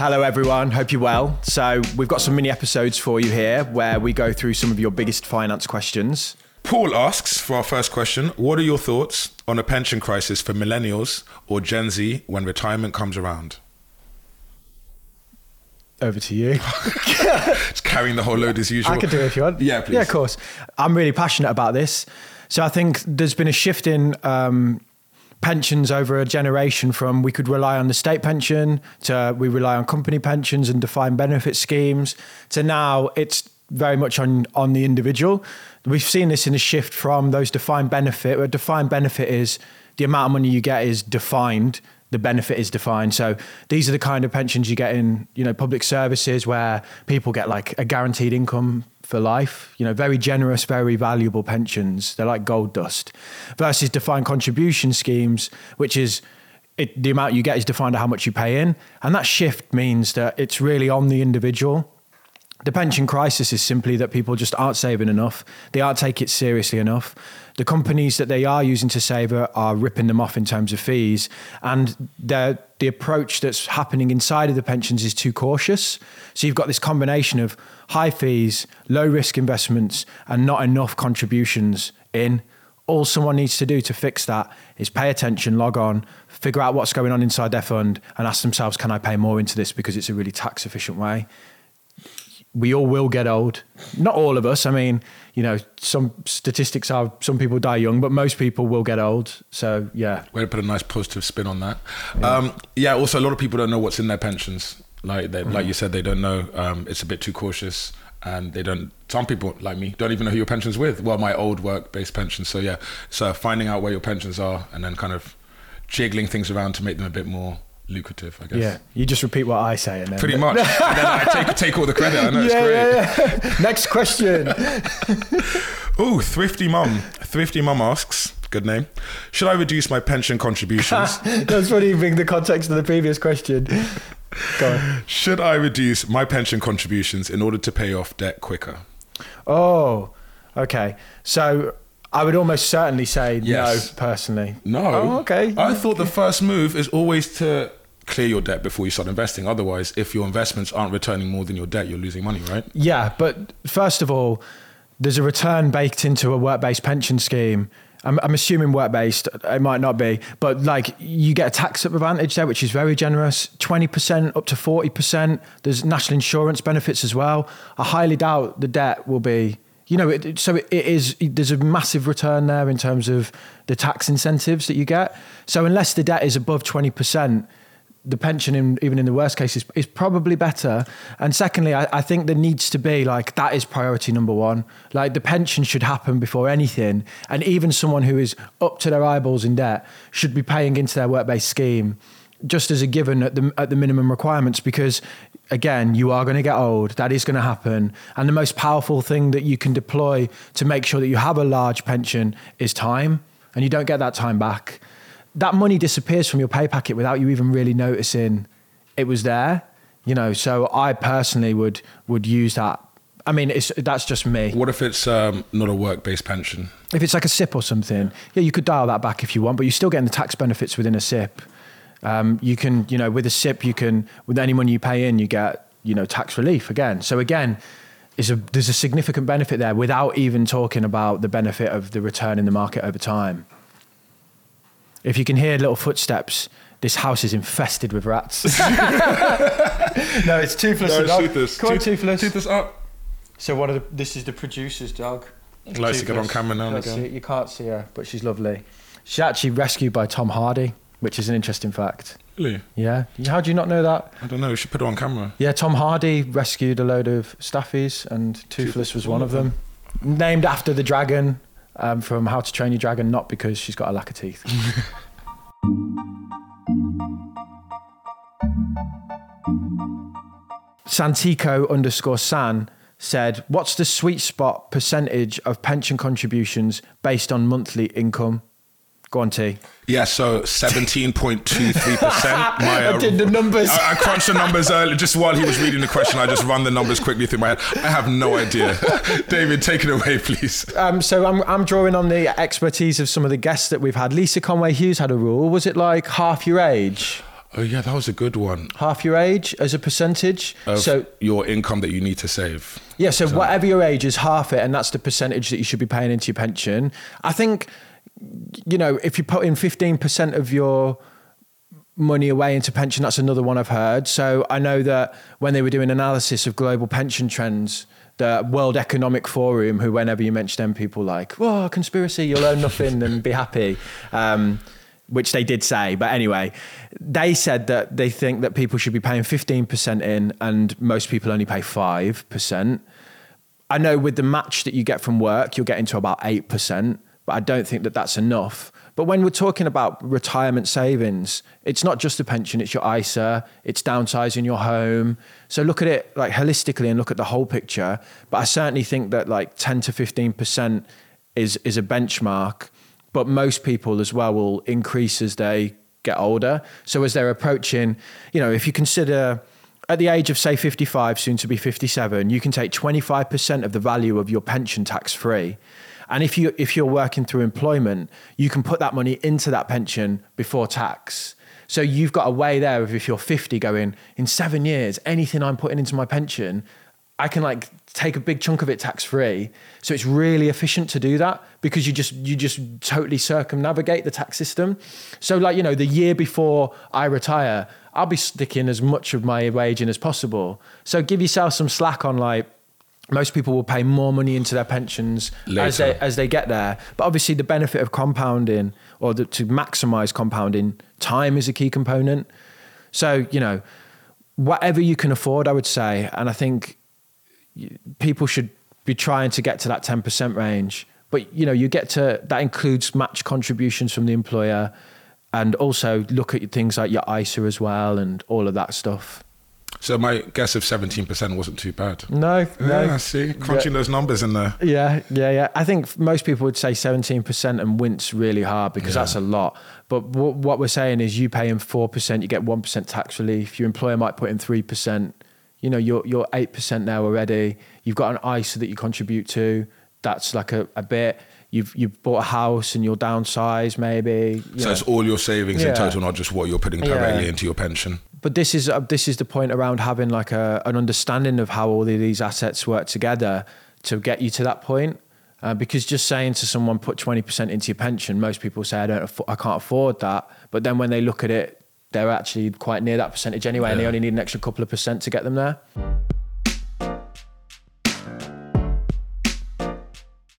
Hello, everyone. Hope you're well. So, we've got some mini episodes for you here where we go through some of your biggest finance questions. Paul asks for our first question What are your thoughts on a pension crisis for millennials or Gen Z when retirement comes around? Over to you. Just carrying the whole load as usual. I can do it if you want. Yeah, please. Yeah, of course. I'm really passionate about this. So, I think there's been a shift in um, pensions over a generation from we could rely on the state pension to we rely on company pensions and defined benefit schemes to now it's very much on on the individual. We've seen this in a shift from those defined benefit. Where defined benefit is the amount of money you get is defined. The benefit is defined. So these are the kind of pensions you get in, you know, public services where people get like a guaranteed income for life. You know, very generous, very valuable pensions. They're like gold dust. Versus defined contribution schemes, which is it, the amount you get is defined at how much you pay in, and that shift means that it's really on the individual the pension crisis is simply that people just aren't saving enough. They aren't taking it seriously enough. The companies that they are using to save are, ripping them off in terms of fees. And the, the approach that's happening inside of the pensions is too cautious. So you've got this combination of high fees, low risk investments, and not enough contributions in. All someone needs to do to fix that is pay attention, log on, figure out what's going on inside their fund, and ask themselves, can I pay more into this because it's a really tax efficient way? We all will get old. Not all of us. I mean, you know, some statistics are some people die young, but most people will get old. So yeah. Way to put a nice positive spin on that. Yeah. Um, yeah also, a lot of people don't know what's in their pensions. Like they, mm. like you said, they don't know. Um, it's a bit too cautious, and they don't. Some people like me don't even know who your pension's with. Well, my old work-based pension. So yeah, so finding out where your pensions are, and then kind of jiggling things around to make them a bit more lucrative, I guess. Yeah, you just repeat what I say, and then pretty much. and then I take take all the credit. I know yeah, it's great. Yeah, yeah. Next question. oh, thrifty mum. Thrifty mum asks. Good name. Should I reduce my pension contributions? That's funny, being the context of the previous question. Go on. Should I reduce my pension contributions in order to pay off debt quicker? Oh, okay. So I would almost certainly say yes. no, personally. No. Oh, okay. I thought the first move is always to clear your debt before you start investing. Otherwise, if your investments aren't returning more than your debt, you're losing money, right? Yeah, but first of all, there's a return baked into a work-based pension scheme. I'm, I'm assuming work-based. It might not be, but like you get a tax advantage there, which is very generous. Twenty percent up to forty percent. There's national insurance benefits as well. I highly doubt the debt will be you know, it, so it is. There's a massive return there in terms of the tax incentives that you get. So unless the debt is above twenty percent, the pension, in, even in the worst case, is, is probably better. And secondly, I, I, think there needs to be like that is priority number one. Like the pension should happen before anything. And even someone who is up to their eyeballs in debt should be paying into their work based scheme just as a given at the at the minimum requirements because again you are going to get old that is going to happen and the most powerful thing that you can deploy to make sure that you have a large pension is time and you don't get that time back that money disappears from your pay packet without you even really noticing it was there. You know, so I personally would would use that. I mean, it's that's just me. What if it's um, not a work based pension? If it's like a SIPP or something, yeah, you could dial that back if you want, but you're still getting the tax benefits within a SIPP. Um, you can, you know, with a SIPP, you can with any money you pay in, you get, you know, tax relief again. So again, a there's a significant benefit there without even talking about the benefit of the return in the market over time. If you can hear little footsteps, this house is infested with rats. no, it's toothless. No, dog. toothless. Come on, toothless. Toothless up. So one of the this is the producer's dog. Likes to get on camera now and again. You can't see her, but she's lovely. She's actually rescued by Tom Hardy, which is an interesting fact. Really? Yeah. How do you not know that? I don't know. We should put her on camera. Yeah, Tom Hardy rescued a load of staffies, and Toothless was one of them. Named after the dragon um, from How to Train Your Dragon, not because she's got a lack of teeth. Santico underscore San said, What's the sweet spot percentage of pension contributions based on monthly income? Go on, T. Yeah, so 17.23%. My, uh, I did the numbers. I, I, crunched the numbers early, just while he was reading the question. I just run the numbers quickly through my head. I have no idea. David, take it away, please. Um, so I'm, I'm drawing on the expertise of some of the guests that we've had. Lisa Conway Hughes had a rule. Was it like half your age? Oh yeah, that was a good one. half your age as a percentage. Of so your income that you need to save. yeah, so whatever your age is half it, and that's the percentage that you should be paying into your pension. I think, you know, if you put in fifteen percent of your money away into pension, that's another one I've heard. So I know that when they were doing analysis of global pension trends. The World Economic Forum, who whenever you mention them, people like, "Whoa, conspiracy! You'll own nothing and be happy," um, which they did say. But anyway, they said that they think that people should be paying fifteen percent in, and most people only pay five percent. I know with the match that you get from work, you're getting to about 8%, but I don't think that that's enough. But when we're talking about retirement savings, it's not just a pension, it's your ISA, it's downsizing your home. So look at it like holistically and look at the whole picture. But I certainly think that like 10 to 15% is, is a benchmark. But most people as well will increase as they get older. So as they're approaching, you know, if you consider at the age of say 55 soon to be 57 you can take 25% of the value of your pension tax free and if you if you're working through employment you can put that money into that pension before tax so you've got a way there of if you're 50 going in 7 years anything I'm putting into my pension I can like take a big chunk of it tax free. So it's really efficient to do that because you just you just totally circumnavigate the tax system. So like you know the year before I retire, I'll be sticking as much of my wage in as possible. So give yourself some slack on like most people will pay more money into their pensions as they as they get there. But obviously the benefit of compounding or the, to maximize compounding, time is a key component. So, you know, whatever you can afford, I would say, and I think people should be trying to get to that 10% range. But, you know, you get to that includes match contributions from the employer and also look at things like your ISA as well and all of that stuff. So my guess of seventeen percent wasn't too bad. No, no. Yeah, see, crunching those numbers in there. Yeah, yeah, yeah. I think most people would say 17% and wince really hard because that's a lot. But w- what we're saying is you pay in 4%, you get 1% tax relief. Your employer might put in 3%. You know, you're, you're 8% now already. You've got an ISA that you contribute to. That's like a, a bit. You've, you've bought a house and you're downsized maybe. you So know. it's all your savings Yeah. in total, not just what you're putting Yeah. directly into your pension. But this is uh, this is the point around having like a an understanding of how all of these assets work together to get you to that point. Uh, because just saying to someone put twenty percent into your pension, most people say I don't, affo- I can't afford that. But then when they look at it, they're actually quite near that percentage anyway, and they only need an extra couple of percent to get them there.